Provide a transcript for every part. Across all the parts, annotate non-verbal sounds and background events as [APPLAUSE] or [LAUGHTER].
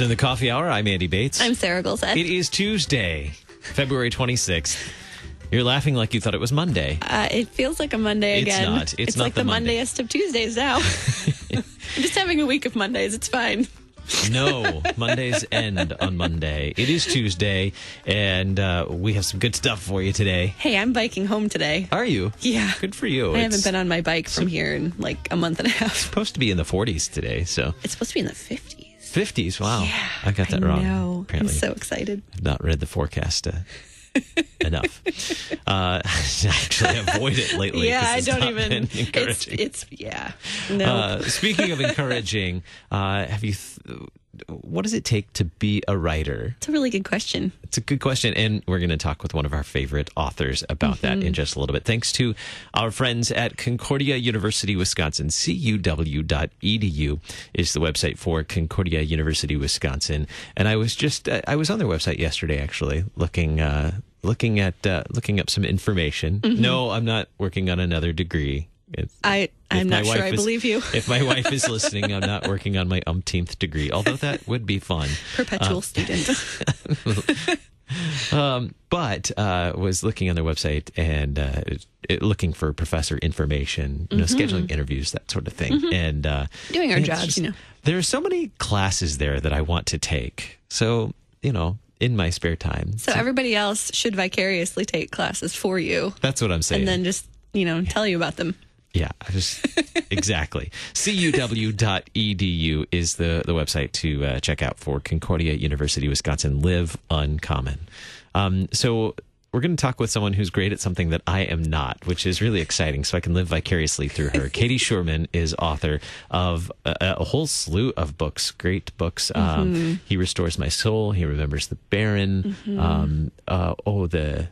Listen to the coffee hour. I'm Andy Bates. I'm Sarah Gulseth. It is Tuesday, February 26th. You're laughing like you thought it was Monday. Uh, it feels like a Monday again. It's not. It's not like the the, Monday. Mondayest of Tuesdays now. [LAUGHS] [LAUGHS] I'm just having a week of Mondays. It's fine. No, [LAUGHS] Mondays end on Monday. It is Tuesday, and uh, we have some good stuff for you today. Hey, I'm biking home today. Are you? Yeah. Good for you. I It's haven't been on my bike from here in like a month and a half. It's supposed to be in the 40s today, so It's supposed to be in the 50s. 50s. Wow. Yeah, I got that I wrong. know. I'm Apparently, so excited. I've not read the forecast uh, [LAUGHS] enough. Uh, [LAUGHS] actually, avoid it lately. yeah, I don't even. It's, it's yeah. No. Uh, speaking of encouraging, [LAUGHS] uh, have you? Th- what does it take to be a writer? it's a really good question. It's a good question, and we're going to talk with one of our favorite authors about that in just a little bit. Thanks to our friends at Concordia University, Wisconsin. cuw.edu is the website for Concordia University, Wisconsin. And I was just uh, I was on their website yesterday, actually, looking uh, looking at uh, looking up some information. No, I'm not working on another degree. It's, I I'm not sure I is- believe you. If my wife is [LAUGHS] listening, I'm not working on my umpteenth degree, although that would be fun. Perpetual uh, student. [LAUGHS] Um, but uh, was looking on their website and uh, it, looking for professor information, you know, scheduling interviews, that sort of thing. And uh, Mm-hmm. Doing our jobs, you know. There are so many classes there that I want to take. So you know, in my spare time. So everybody else should vicariously take classes for you, that's what I'm saying. and then just you know tell you about them. Yeah, I just [LAUGHS] exactly. cuw.edu is the the website to uh, check out for Concordia University, Wisconsin. Live uncommon. Um, so we're going to talk with someone who's great at something that I am not, which is really exciting. So I can live vicariously through her. [LAUGHS] Katie Schuermann is author of a, a whole slew of books, great books. Um, He restores my soul. He remembers the Barren. Um, uh, oh, the.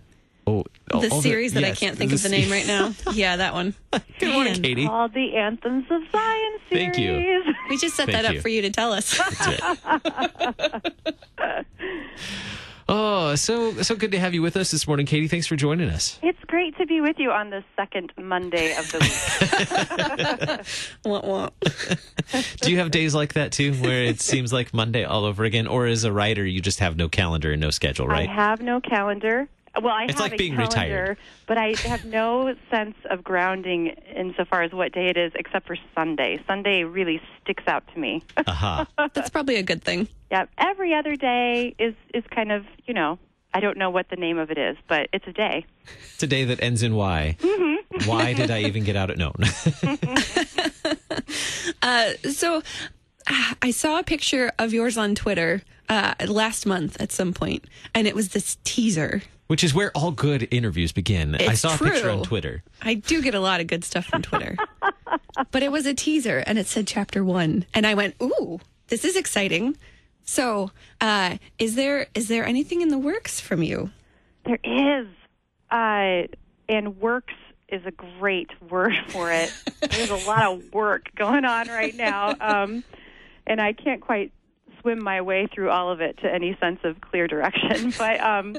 Oh, The all series that I can't think of the name right now. Yeah, that one. [LAUGHS] Good morning, Man. Katie. called the Anthems of Zion series. Thank you. We just set Thank that up you. for you to tell us. [LAUGHS] Oh, so so good to have you with us this morning, Katie. Thanks for joining us. It's great to be with you on the second Monday of the week. [LAUGHS] wah, wah. Do you have days like that too, where it seems like Monday all over again, or as a writer you just have no calendar and no schedule, right? I have no calendar. Well, I It's have like a being calendar, retired. but I have no sense of grounding insofar as what day it is, except for Sunday. Sunday really sticks out to me. Aha. [LAUGHS] That's probably a good thing. yeah, every other day is is kind of you know. I don't know what the name of it is, but it's a day. It's a day that ends in Y. Mm-hmm. Why did I [LAUGHS] even get out at no? [LAUGHS] Uh, so ah, I saw a picture of yours on Twitter uh, last month at some point, and it was this teaser. Which is where all good interviews begin. I It's saw a picture on Twitter. I do get a lot of good stuff from Twitter. [LAUGHS] but it was a teaser and it said chapter one. And I went, ooh, this is exciting. So, uh, is there is there anything in the works from you? There is, uh, and works is a great word for it. [LAUGHS] There's a lot of work going on right now, um, and I can't quite swim my way through all of it to any sense of clear direction. [LAUGHS] But um,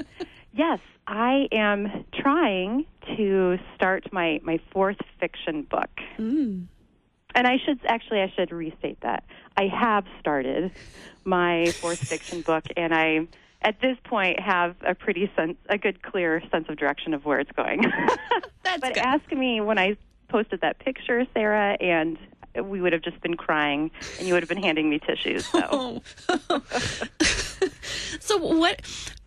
yes, I am trying to start my my fourth fiction book. Mm. And I should actually I should restate that. I have started my fourth fiction [LAUGHS] book and I at this point have a pretty sense a good clear sense of direction of where it's going. [LAUGHS] That's but good. ask me when I posted that picture, Sarah, and we would have just been crying and you would have been handing me tissues. So [LAUGHS] so what?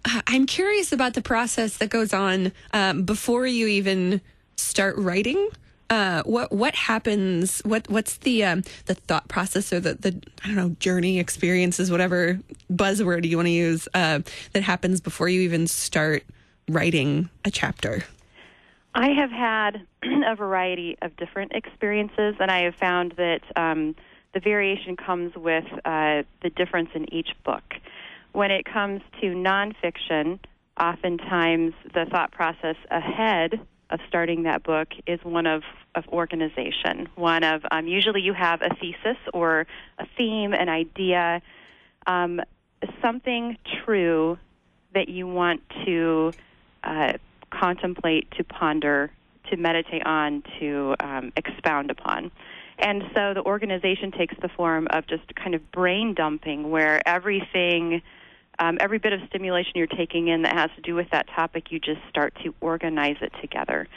Uh, I'm curious about the process that goes on um, before you even start writing. Uh, what what happens? What what's the um, the thought process or the the I don't know journey experiences whatever buzzword you want to use uh, that happens before you even start writing a chapter? I have had [CLEARS THROAT] a variety of different experiences, and I have found that um, the variation comes with uh, the difference in each book. When it comes to nonfiction, oftentimes the thought process ahead of starting that book is one of, of organization. One of um, usually you have a thesis or a theme, an idea, um, something true that you want to uh, contemplate, to ponder, to meditate on, to um, expound upon. And so the organization takes the form of just kind of brain dumping, where everything, um, every bit of stimulation you're taking in that has to do with that topic, you just start to organize it together.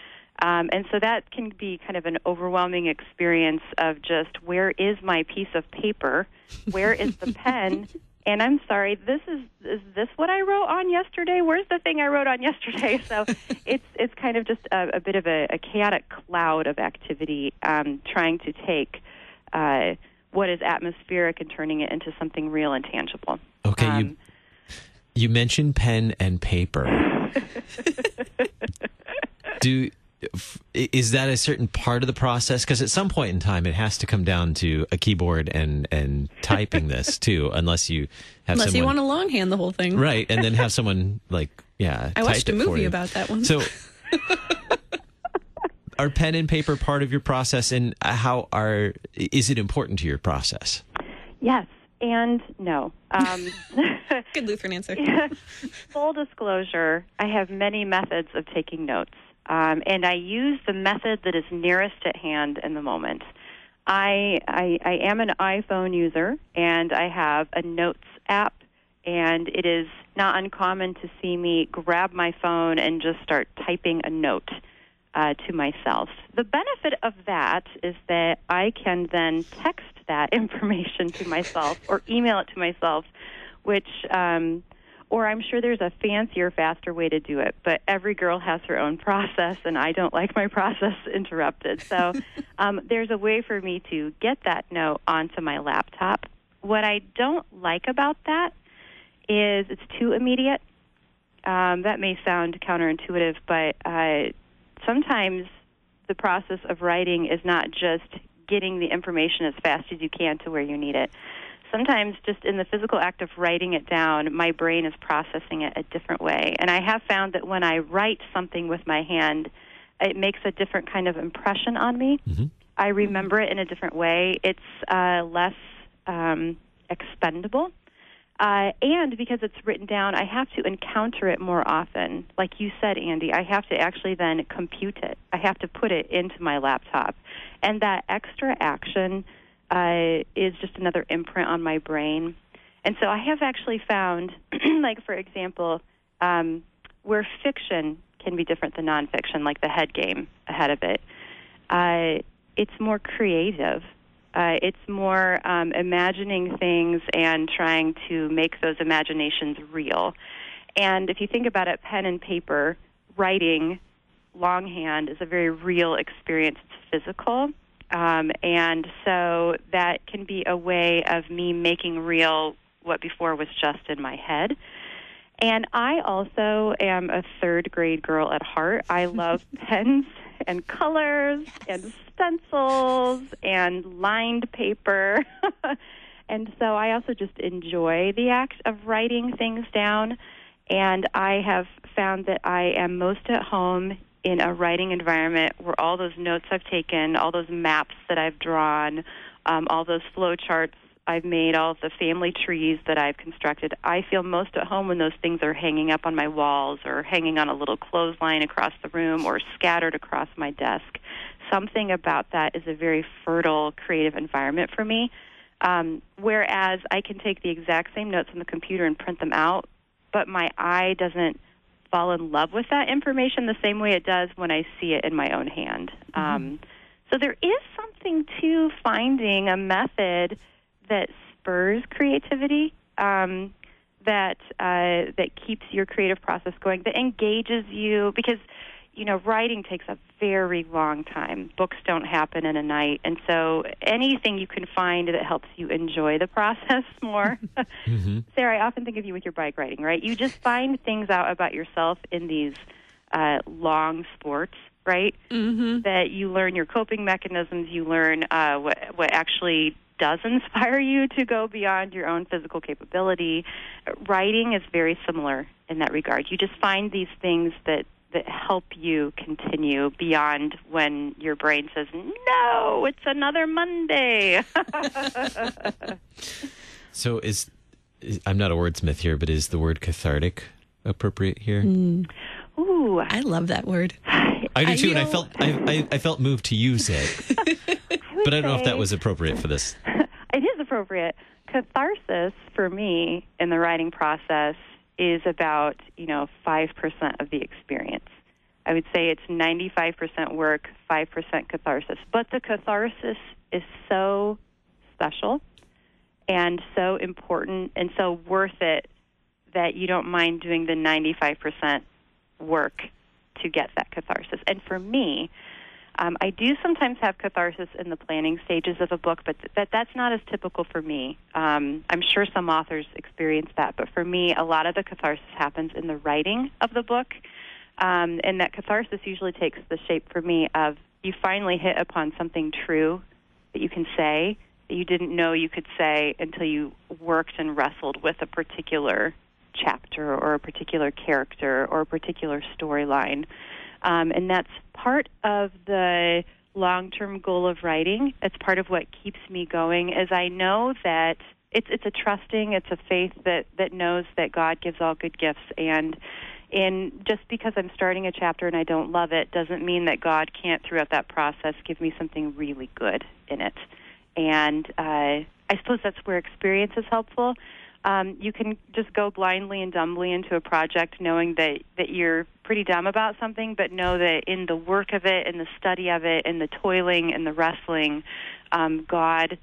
Um, and so that can be kind of an overwhelming experience of just where is my piece of paper? Where is the [LAUGHS] pen? And I'm sorry, this is is this what I wrote on yesterday? Where's the thing I wrote on yesterday? [LAUGHS] So it's it's kind of just a, a bit of a, a chaotic cloud of activity, um, trying to take uh, what is atmospheric and turning it into something real and tangible. Okay, Um, you you mentioned pen and paper. [LAUGHS] Do is that a certain part of the process? Because at some point in time, it has to come down to a keyboard and and typing this [LAUGHS] too, unless you have Unless someone you want to longhand the whole thing. right, and then have someone like yeah. I watched a it for movie about that one. So. [LAUGHS] Are pen and paper part of your process, and how are is it important to your process? yes and no. Um, [LAUGHS] Good Lutheran answer. [LAUGHS] Full disclosure, I have many methods of taking notes, um, and I use the method that is nearest at hand in the moment. I, I, I am an iPhone user, and I have a Notes app, and it is not uncommon to see me grab my phone and just start typing a note uh, to myself. The benefit of that is that I can then text that [LAUGHS] information to myself or email it to myself, which, um, or I'm sure there's a fancier, faster way to do it. But every girl has her own process, and I don't like my [LAUGHS] process interrupted. So [LAUGHS] um, there's a way for me to get that note onto my laptop. What I don't like about that is it's too immediate. Um, that may sound counterintuitive, but uh, sometimes the process of writing is not just getting the information as fast as you can to where you need it. Sometimes, just in the physical act of writing it down, my brain is processing it a different way. And I have found that when I write something with my hand, it makes a different kind of impression on me. I remember it in a different way. It's uh, less um, expendable. Uh, and because it's written down, I have to encounter it more often. Like you said, Andy, I have to actually then compute it. I have to put it into my laptop. And that extra action uh, is just another imprint on my brain. And so I have actually found, [CLEARS THROAT] like, for example, um, where fiction can be different than nonfiction, like the head game ahead of it, uh, it's more creative. Uh, it's more um, imagining things and trying to make those imaginations real. And if you think about it, pen and paper, writing longhand is a very real experience. It's physical. Um, and so that can be a way of me making real what before was just in my head. And I also am a third grade girl at heart. I love [LAUGHS] pens and colors and stencils and lined paper. [LAUGHS] and so I also just enjoy the act of writing things down. And I have found that I am most at home in a writing environment where all those notes I've taken, all those maps that I've drawn, um, all those flow charts I've made, all of the family trees that I've constructed, I feel most at home when those things are hanging up on my walls or hanging on a little clothesline across the room or scattered across my desk. Something about that is a very fertile, creative environment for me. Um, whereas I can take the exact same notes on the computer and print them out, but my eye doesn't fall in love with that information the same way it does when I see it in my own hand. Um, so there is something to finding a method that spurs creativity, um, that uh, that keeps your creative process going, that engages you because you know writing takes a very long time. Books don't happen in a night, and so anything you can find that helps you enjoy the [LAUGHS] process more. [LAUGHS] Sarah, I often think of you with your bike riding, right? You just find things out about yourself in these uh, long sports, right? Mm-hmm. That you learn your coping mechanisms, you learn uh, what what actually does inspire you to go beyond your own physical capability. Writing is very similar in that regard. You just find these things that that help you continue beyond when your brain says, "No, it's another Monday." [LAUGHS] So is, is I'm not a wordsmith here, but is the word cathartic appropriate here? Hmm. Ooh, I love that word. I do I- too, you and I felt I, I, I felt moved to use it. [LAUGHS] But I don't know if that was appropriate for this. [LAUGHS] it is appropriate. Catharsis for me in the writing process is about, you know, 5% of the experience. I would say it's 95% work, 5% catharsis. But the catharsis is so special and so important and so worth it that you don't mind doing the 95% work to get that catharsis. And for me, um, I do sometimes have catharsis in the planning stages of a book, but th- that that's not as typical for me. Um, I'm sure some authors experience that, but for me, a lot of the catharsis happens in the writing of the book, um, and that catharsis usually takes the shape for me of you finally hit upon something true that you can say that you didn't know you could say until you worked and wrestled with a particular chapter or a particular character or a particular storyline. Um, and that's part of the long-term goal of writing. It's part of what keeps me going. Is I know that it's it's a trusting, it's a faith that that knows that God gives all good gifts, and and just because I'm starting a chapter and I don't love it doesn't mean that God can't throughout that process give me something really good in it. And uh, I suppose that's where experience is helpful. Um, you can just go blindly and dumbly into a project knowing that, that you're pretty dumb about something, but know that in the work of it, in the study of it, in the toiling and the wrestling, um, God,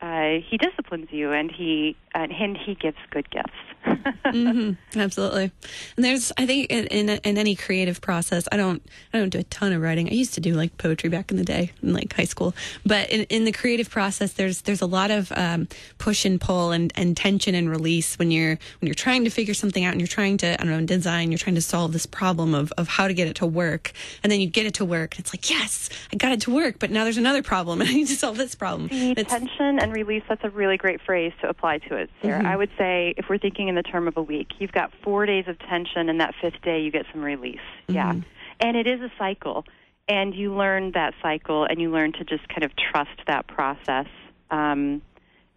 uh, He disciplines you and He uh, and He gives good gifts. [LAUGHS] hmm absolutely. And there's, I think, in, in in any creative process, I don't, I don't do a ton of writing. I used to do like poetry back in the day, in like high school. But in, in the creative process, there's there's a lot of um, push and pull and, and tension and release when you're when you're trying to figure something out and you're trying to, I don't know, in design, you're trying to solve this problem of of how to get it to work, and then you get it to work, and it's like, yes, I got it to work, but now there's another problem, and I need to solve this problem. The It's- tension and release, that's a really great phrase to apply to it, Sarah. I would say if we're thinking in the term of a week, you've got four days of tension, and that fifth day you get some release. Yeah. And it is a cycle. And you learn that cycle, and you learn to just kind of trust that process. Um,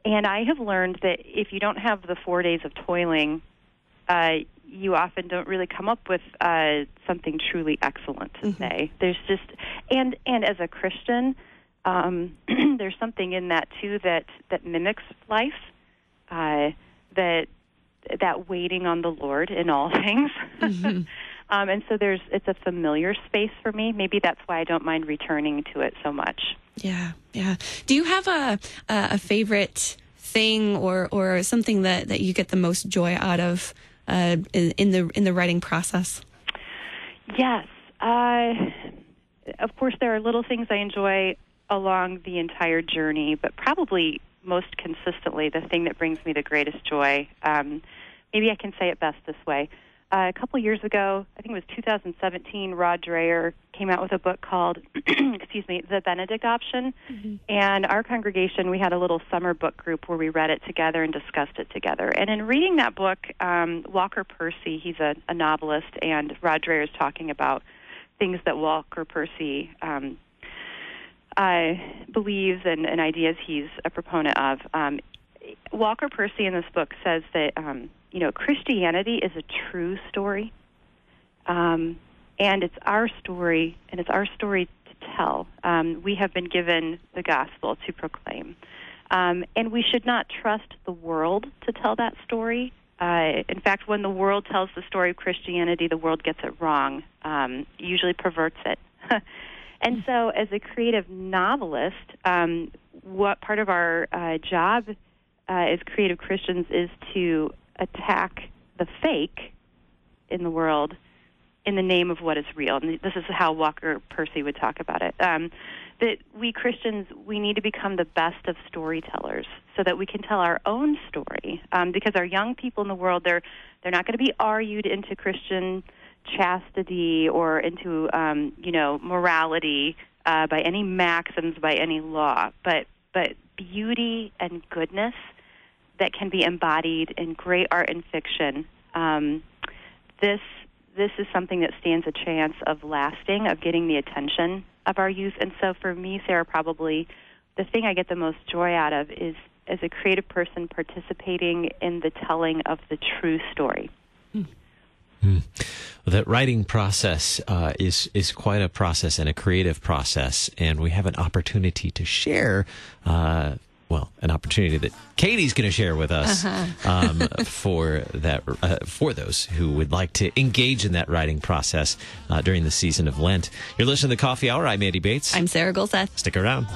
and I have learned that if you don't have the four days of toiling, uh, you often don't really come up with uh, something truly excellent to say. There's just, and and as a Christian, um, [CLEARS THROAT] there's something in that too that that mimics life. Uh, that that waiting on the Lord in all [LAUGHS] things. [LAUGHS] um, and so there's it's a familiar space for me. Maybe that's why I don't mind returning to it so much. Yeah, yeah. Do you have a a, a favorite thing or or something that, that you get the most joy out of uh, in, in the in the writing process? Yes. Uh, of course, there are little things I enjoy along the entire journey, but probably most consistently, the thing that brings me the greatest joy. Um, maybe I can say it best this way. Uh, a couple years ago, I think it was 2017, Rod Dreher came out with a book called, [CLEARS THROAT] excuse me, The Benedict Option. And our congregation, we had a little summer book group where we read it together and discussed it together. And in reading that book, um, Walker Percy, he's a, a novelist, and Rod Dreher is talking about things that Walker Percy um, uh, believes and, and ideas he's a proponent of. Um, Walker Percy in this book says that um, you know Christianity is a true story, um, and it's our story, and it's our story to tell. Um, we have been given the gospel to proclaim, um, and we should not trust the world to tell that story. Uh, in fact, when the world tells the story of Christianity, the world gets it wrong, um, usually perverts it. [LAUGHS] and so, as a creative novelist, um, what part of our uh, job uh, as creative Christians is to attack the fake in the world in the name of what is real. And this is how Walker Percy would talk about it. Um, that we Christians, we need to become the best of storytellers so that we can tell our own story. Um, because our young people in the world, they're, they're not going to be argued into Christian chastity or into, um, you know, morality uh, by any maxims, by any law, but, but beauty and goodness that can be embodied in great art and fiction. Um, this this is something that stands a chance of lasting, of getting the attention of our youth. And so, for me, Sarah, probably the thing I get the most joy out of is as a creative person participating in the telling of the true story. Well, That writing process uh, is is quite a process and a creative process, and we have an opportunity to share. Uh, well, an opportunity that Katie's going to share with us um, for that uh, for those who would like to engage in that writing process uh, during the season of Lent. You're listening to the Coffee Hour. I'm Andy Bates. I'm Sarah Gulseth. Stick around.